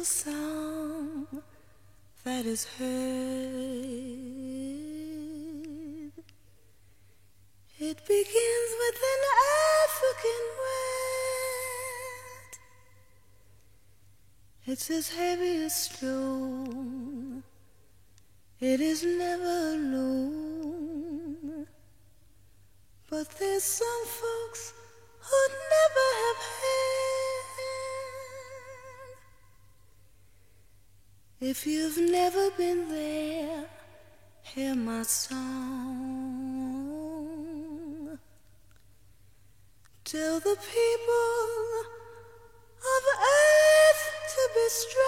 Beautiful sound that is heard. It begins with an African word. It's as heavy as stone. It is never alone. But there's some folks who'd never have heard. If you've never been there, hear my song. Tell the people of earth to be strong.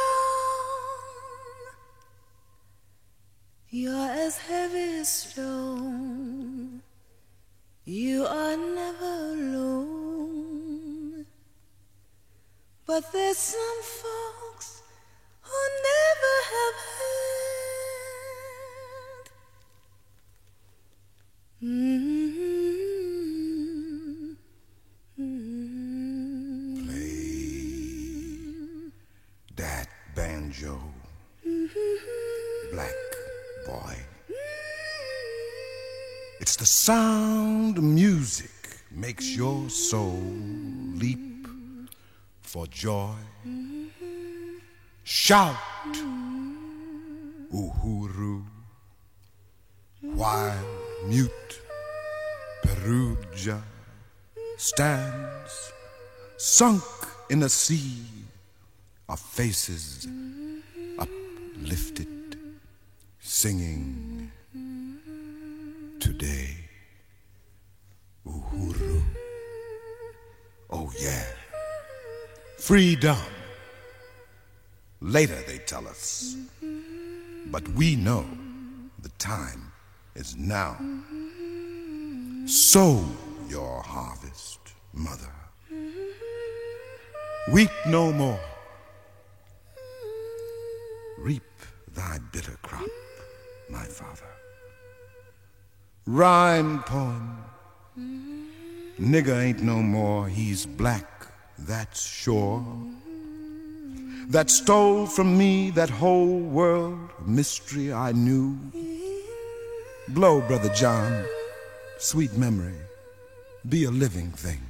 You're as heavy as stone. You are never alone. But there's some folks Mm-hmm. Mm-hmm. the sound of music makes your soul leap for joy. Mm-hmm. Shout, Uhuru, while mute Perugia stands sunk in a sea of faces uplifted, singing today. Uhuru. Oh, yeah. Freedom. Later they tell us. But we know the time is now. Sow your harvest, mother. Weep no more. Reap thy bitter crop, my father. Rhyme poem. Nigger ain't no more, he's black, that's sure. That stole from me that whole world of mystery I knew. Blow, Brother John, sweet memory, be a living thing.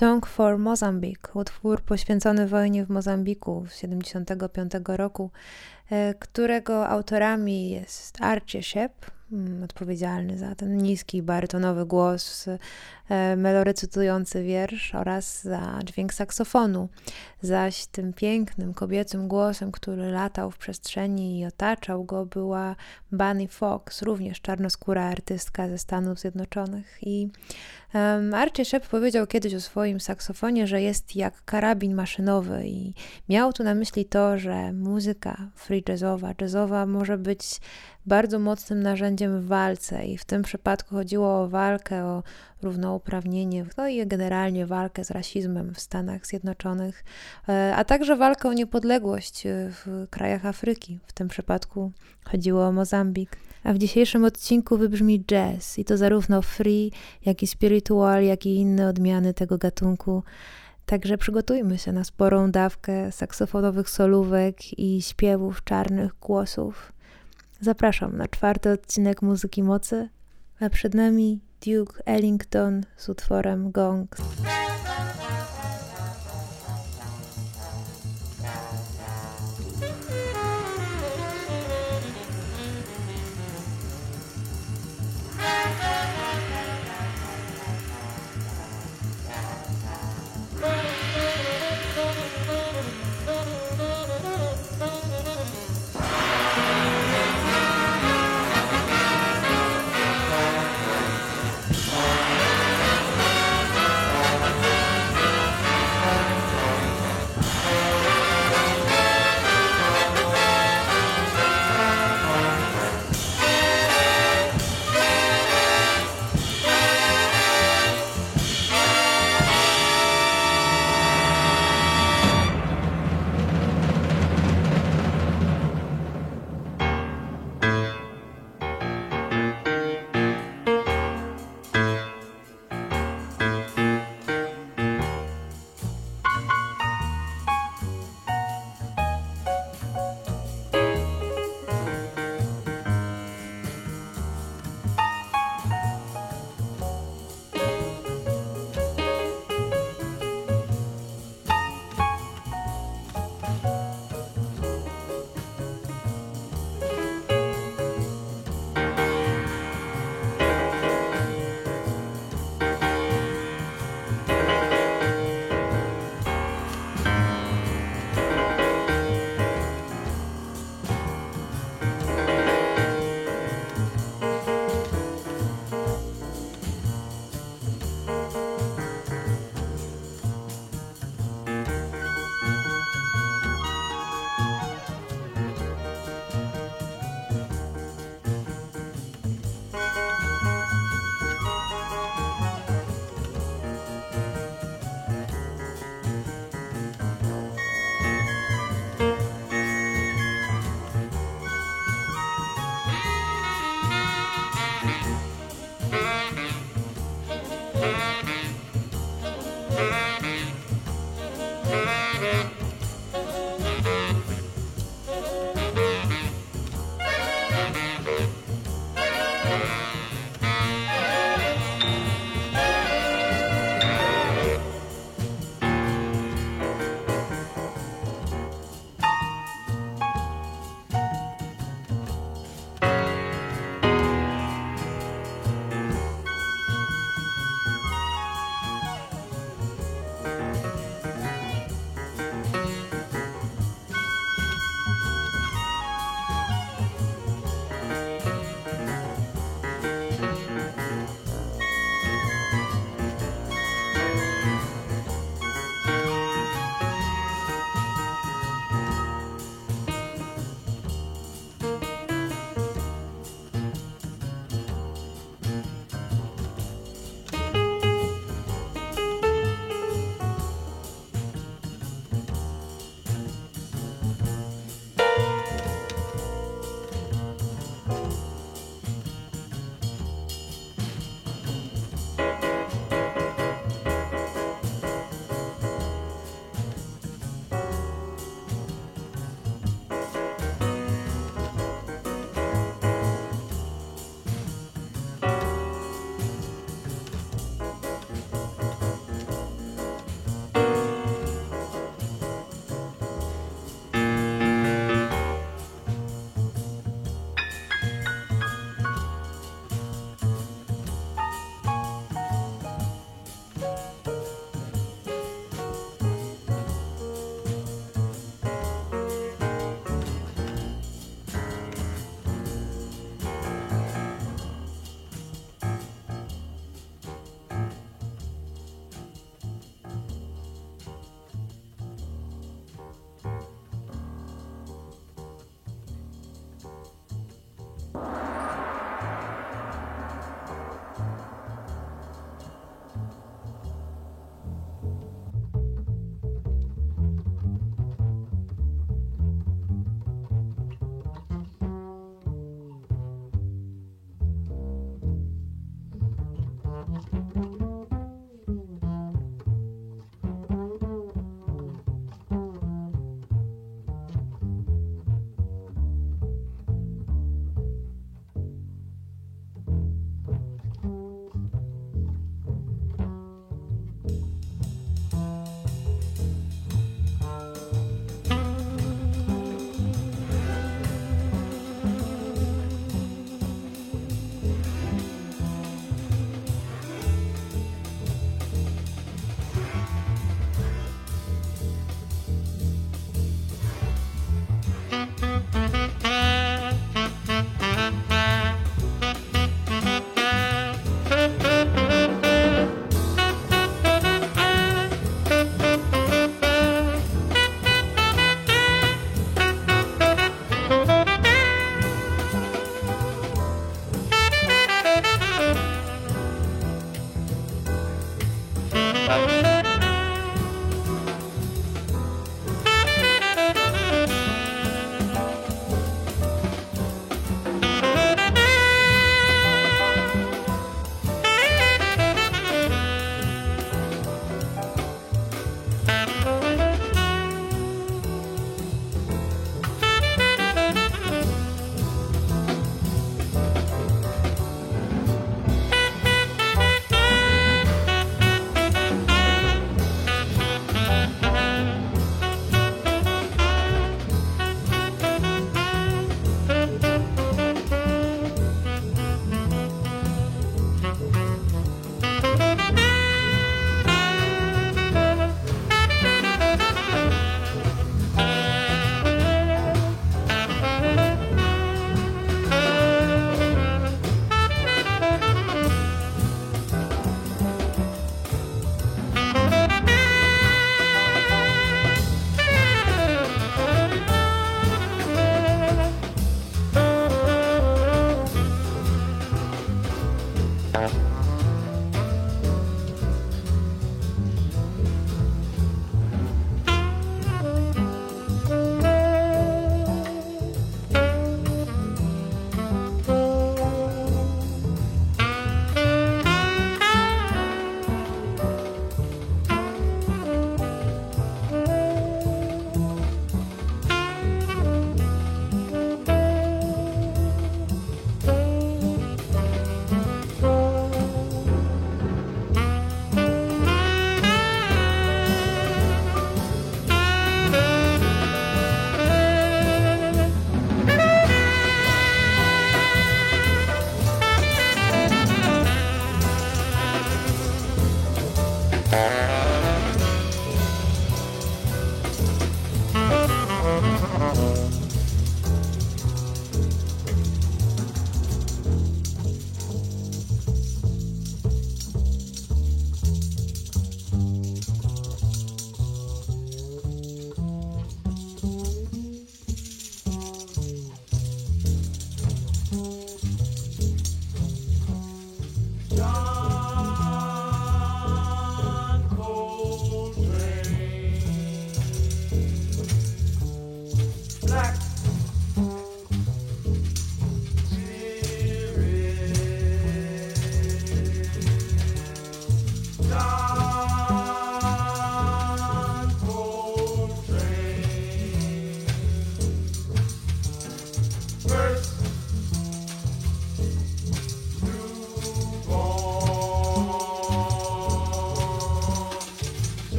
Song for Mozambique, utwór poświęcony wojnie w Mozambiku z 1975 roku, e, którego autorami jest Archie Shep, mm, odpowiedzialny za ten niski, barytonowy głos, e, melorecytujący wiersz oraz za dźwięk saksofonu. Zaś tym pięknym, kobiecym głosem, który latał w przestrzeni i otaczał go, była Bunny Fox, również czarnoskóra artystka ze Stanów Zjednoczonych. I Archie Shepp powiedział kiedyś o swoim saksofonie, że jest jak karabin maszynowy i miał tu na myśli to, że muzyka free jazzowa, jazzowa może być bardzo mocnym narzędziem w walce i w tym przypadku chodziło o walkę o równouprawnienie, no i generalnie walkę z rasizmem w Stanach Zjednoczonych, e, a także walkę o niepodległość w krajach Afryki. W tym przypadku chodziło o Mozambik. A w dzisiejszym odcinku wybrzmi jazz i to zarówno free, jak i spiritual, jak i inne odmiany tego gatunku. Także przygotujmy się na sporą dawkę saksofonowych solówek i śpiewów czarnych głosów. Zapraszam na czwarty odcinek Muzyki Mocy, a przed nami Duke Ellington z utworem Gong.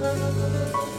Música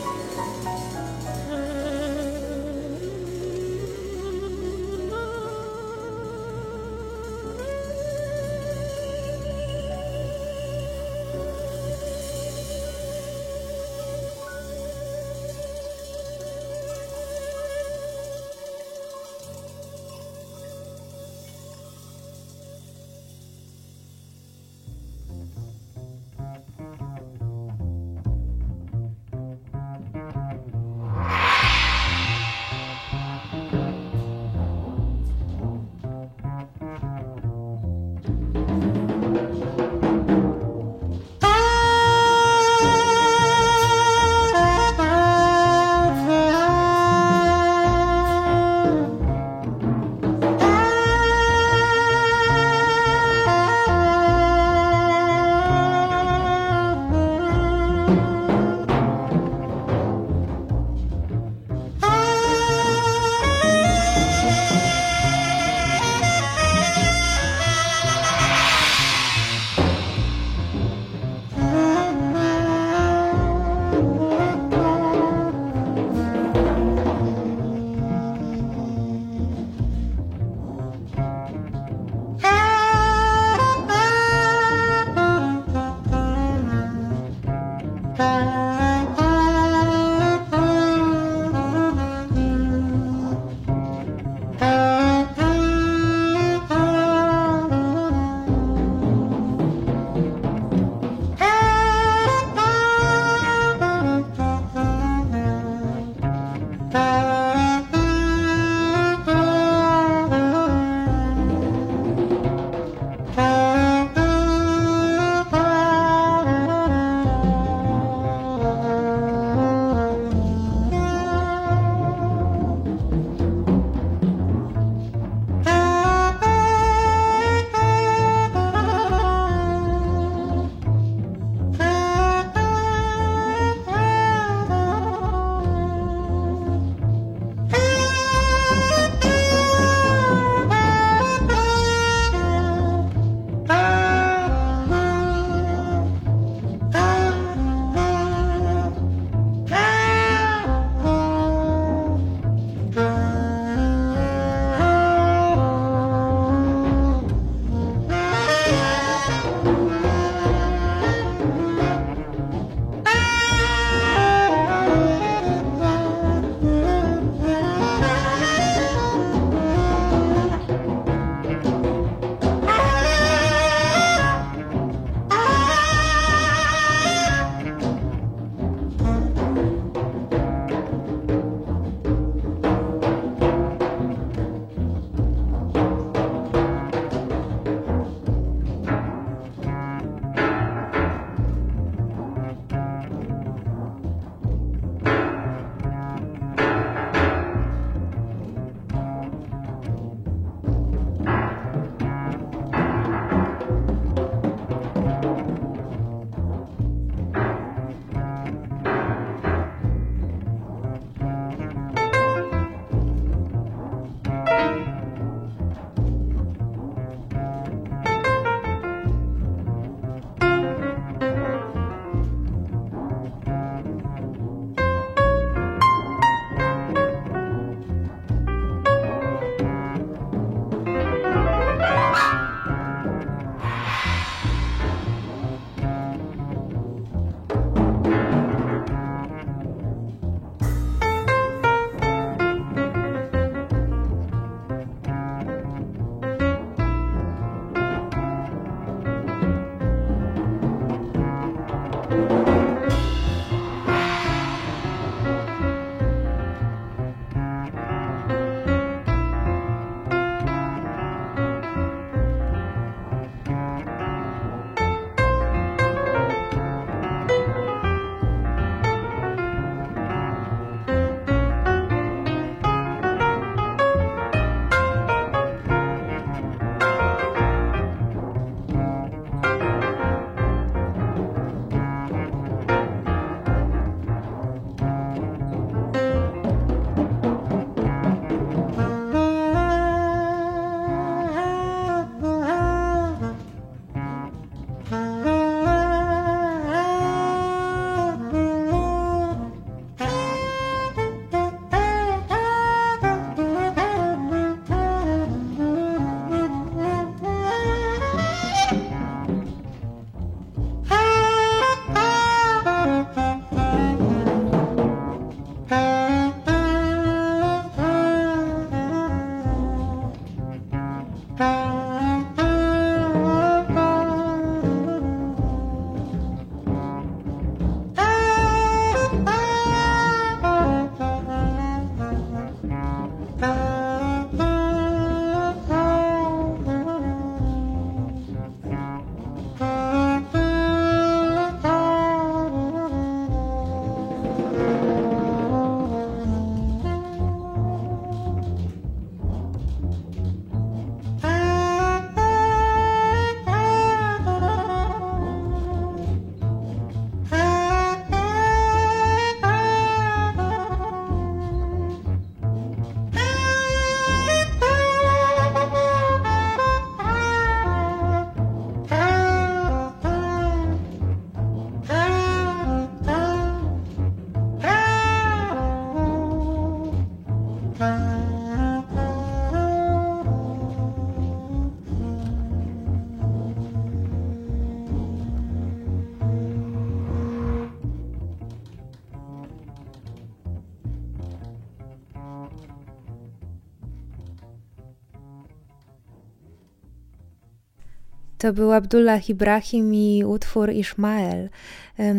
To był Abdullah Ibrahim i utwór Ishmael.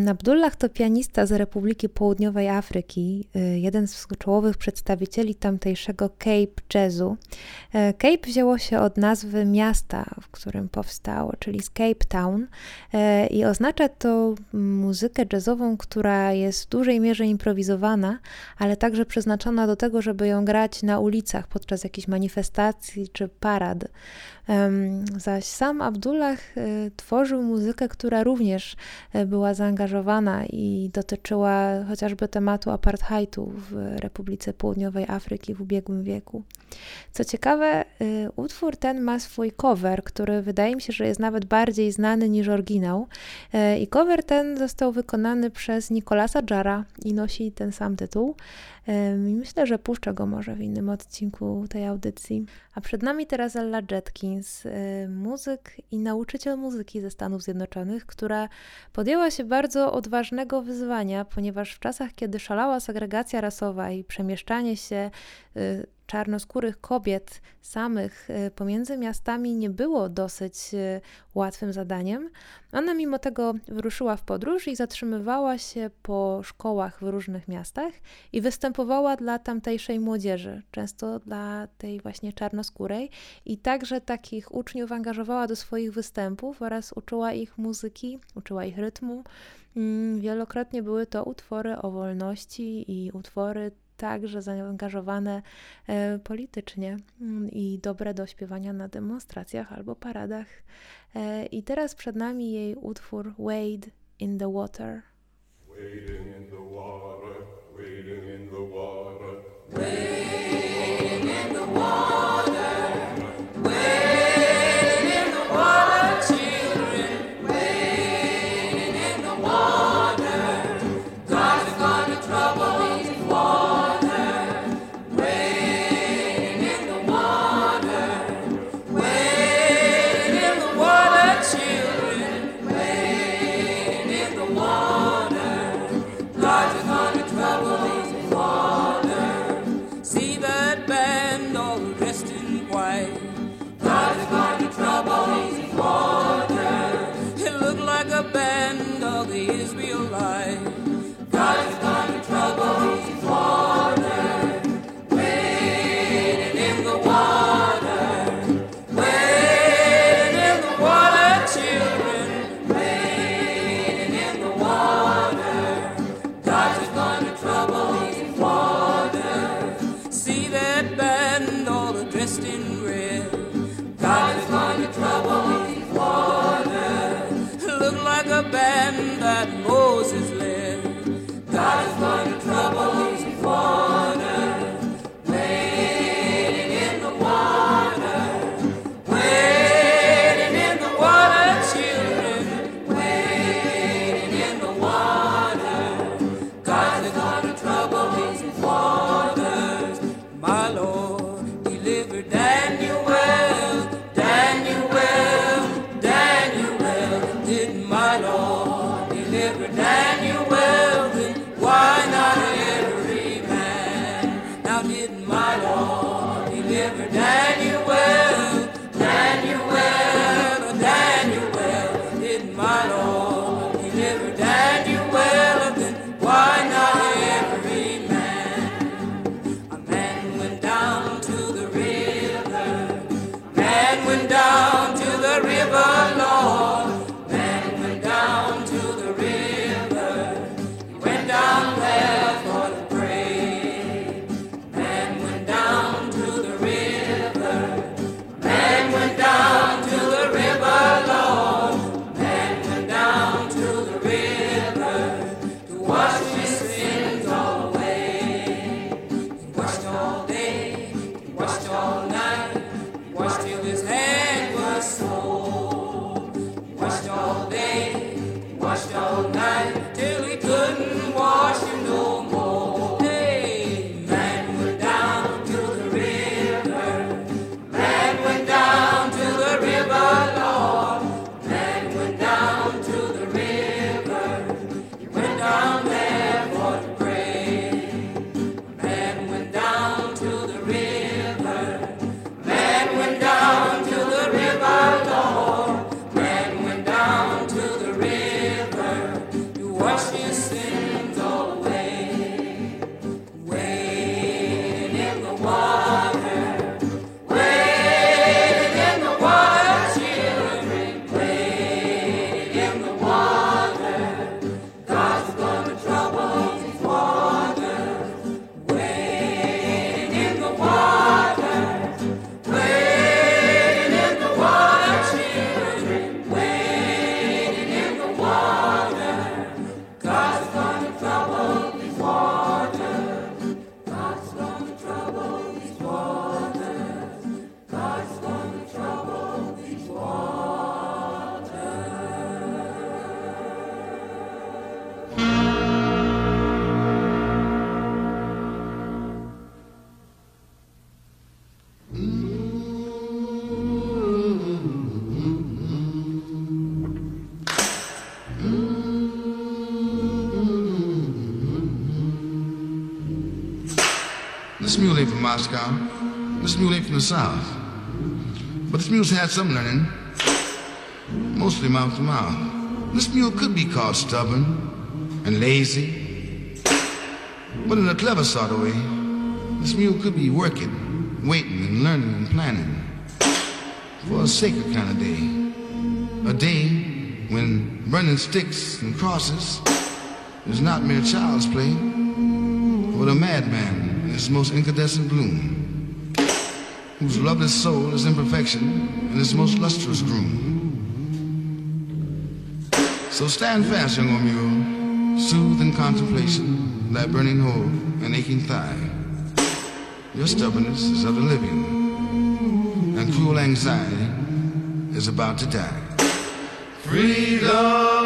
Abdullah to pianista z Republiki Południowej Afryki, y, jeden z czołowych przedstawicieli tamtejszego Cape Jazzu. E, Cape wzięło się od nazwy miasta, w którym powstało, czyli z Cape Town e, i oznacza to muzykę jazzową, która jest w dużej mierze improwizowana, ale także przeznaczona do tego, żeby ją grać na ulicach podczas jakichś manifestacji czy parad. Zaś sam Abdullah y, tworzył muzykę, która również y, była zaangażowana i dotyczyła chociażby tematu apartheidu w Republice Południowej Afryki w ubiegłym wieku. Co ciekawe, y, utwór ten ma swój cover, który wydaje mi się, że jest nawet bardziej znany niż oryginał. I cover ten został wykonany przez Nicolasa Jara i nosi ten sam tytuł. Myślę, że puszczę go może w innym odcinku tej audycji. A przed nami teraz Ella Jetkins, muzyk i nauczyciel muzyki ze Stanów Zjednoczonych, która podjęła się bardzo odważnego wyzwania, ponieważ w czasach, kiedy szalała segregacja rasowa i przemieszczanie się y, czarnoskórych kobiet samych y, pomiędzy miastami nie było dosyć y, łatwym zadaniem. Ona mimo tego wyruszyła w podróż i zatrzymywała się po szkołach w różnych miastach i występowała dla tamtejszej młodzieży, często dla tej właśnie czarnoskórej i także takich uczniów angażowała do swoich występów oraz uczyła ich muzyki, uczyła ich rytmu. Mm, wielokrotnie były to utwory o wolności i utwory także zaangażowane e, politycznie mm, i dobre do śpiewania na demonstracjach albo paradach. E, I teraz przed nami jej utwór Wade in the Water. Wading in the water, wading in the water, Moscow. Um, this mule ain't from the South. But this mule's had some learning, mostly mouth to mouth. This mule could be called stubborn and lazy, but in a clever sort of way, this mule could be working, waiting, and learning and planning for a sacred kind of day. A day when burning sticks and crosses is not mere child's play, but a madman his most incandescent bloom, whose loveless soul is imperfection in his most lustrous groom. So stand fast, young mule, soothe in contemplation thy burning hole and aching thigh. Your stubbornness is of the living, and cruel anxiety is about to die. Freedom!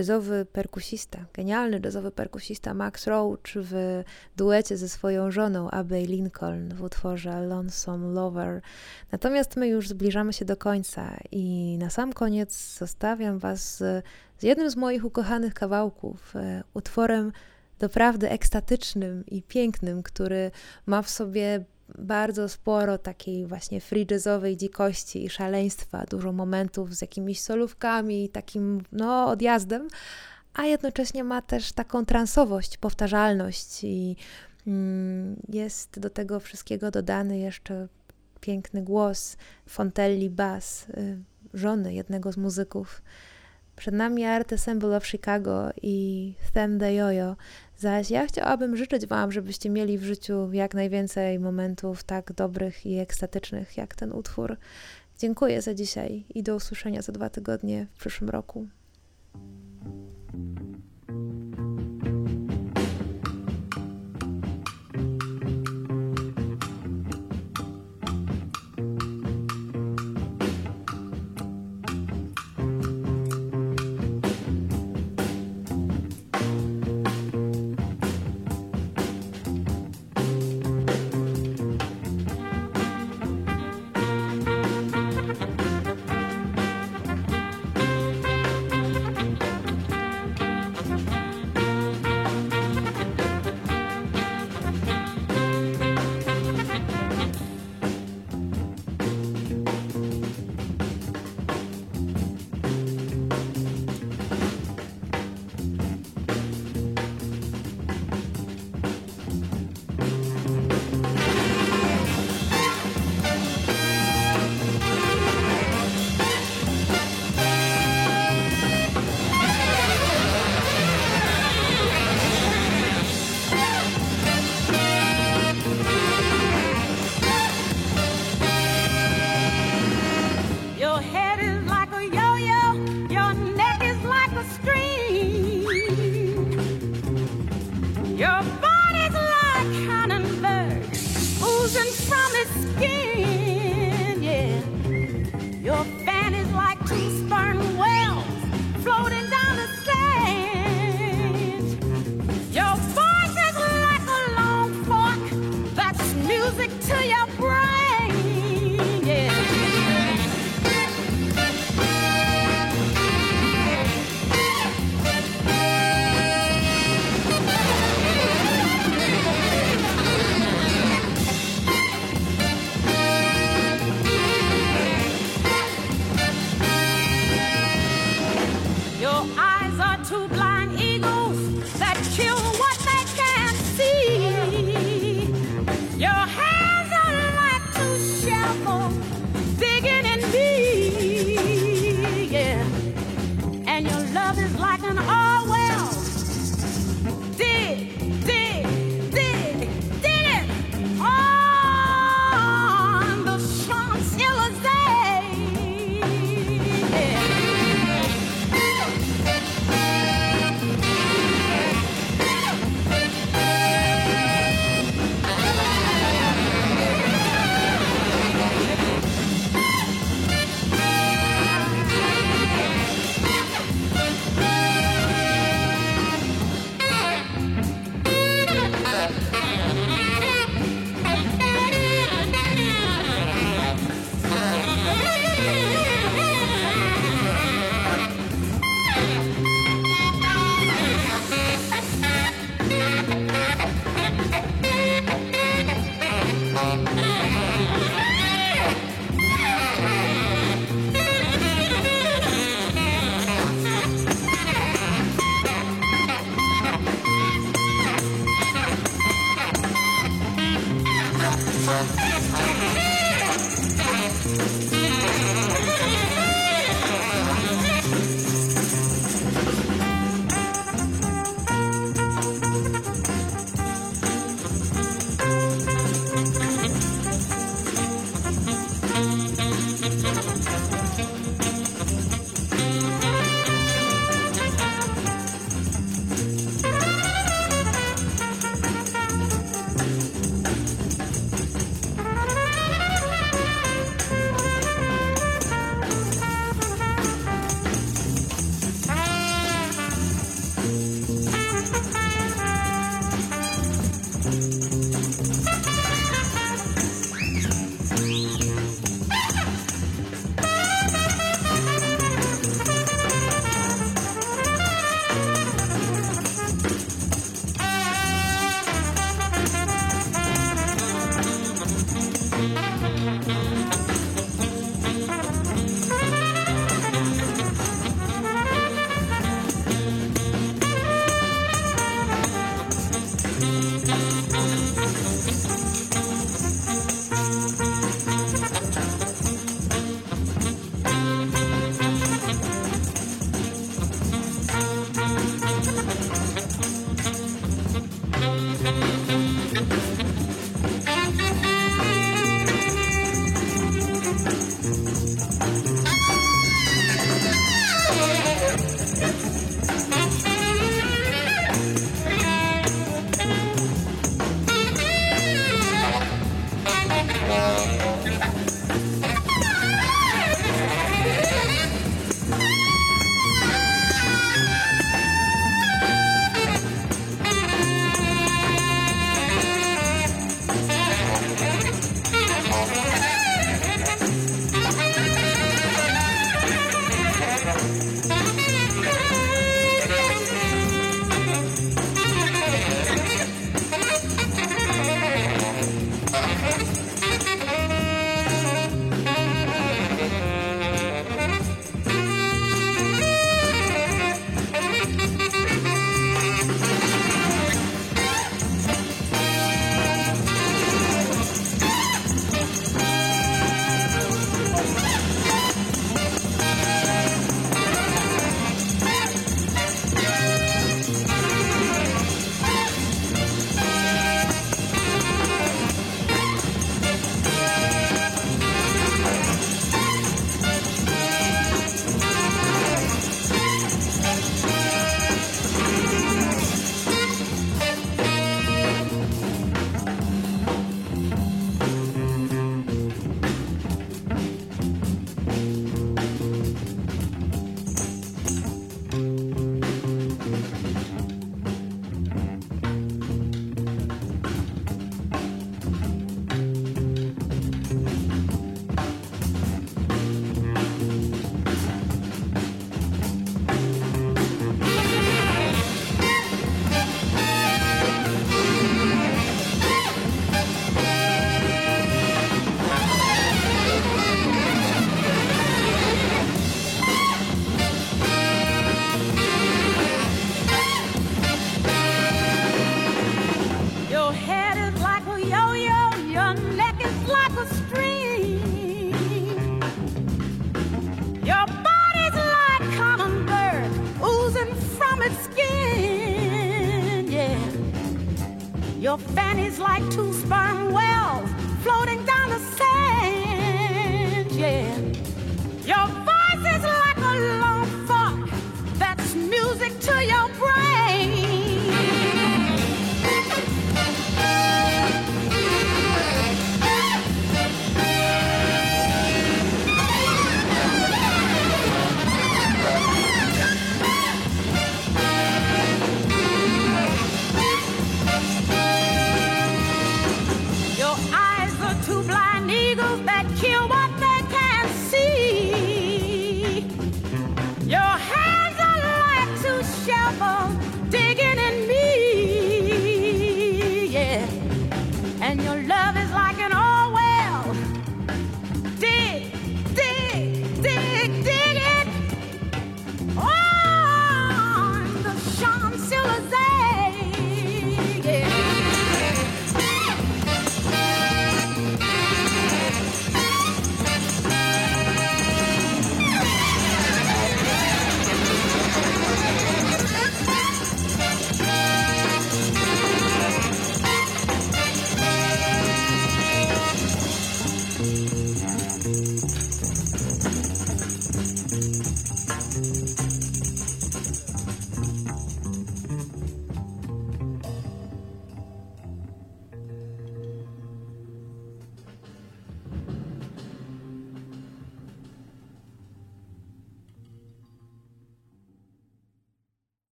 Jazzowy perkusista, genialny jazzowy perkusista Max Roach w duecie ze swoją żoną Abbey Lincoln w utworze Lonesome Lover. Natomiast my już zbliżamy się do końca i na sam koniec zostawiam Was z, z jednym z moich ukochanych kawałków, e, utworem doprawdy ekstatycznym i pięknym, który ma w sobie bardzo sporo takiej właśnie free jazzowej dzikości i szaleństwa, dużo momentów z jakimiś solówkami i takim no odjazdem, a jednocześnie ma też taką transowość, powtarzalność i mm, jest do tego wszystkiego dodany jeszcze piękny głos Fontelli Bass, y, żony jednego z muzyków. Przed nami Art Assemble of Chicago i Them the Jojo. Zaś ja chciałabym życzyć Wam, żebyście mieli w życiu jak najwięcej momentów tak dobrych i ekstatycznych jak ten utwór. Dziękuję za dzisiaj i do usłyszenia za dwa tygodnie w przyszłym roku.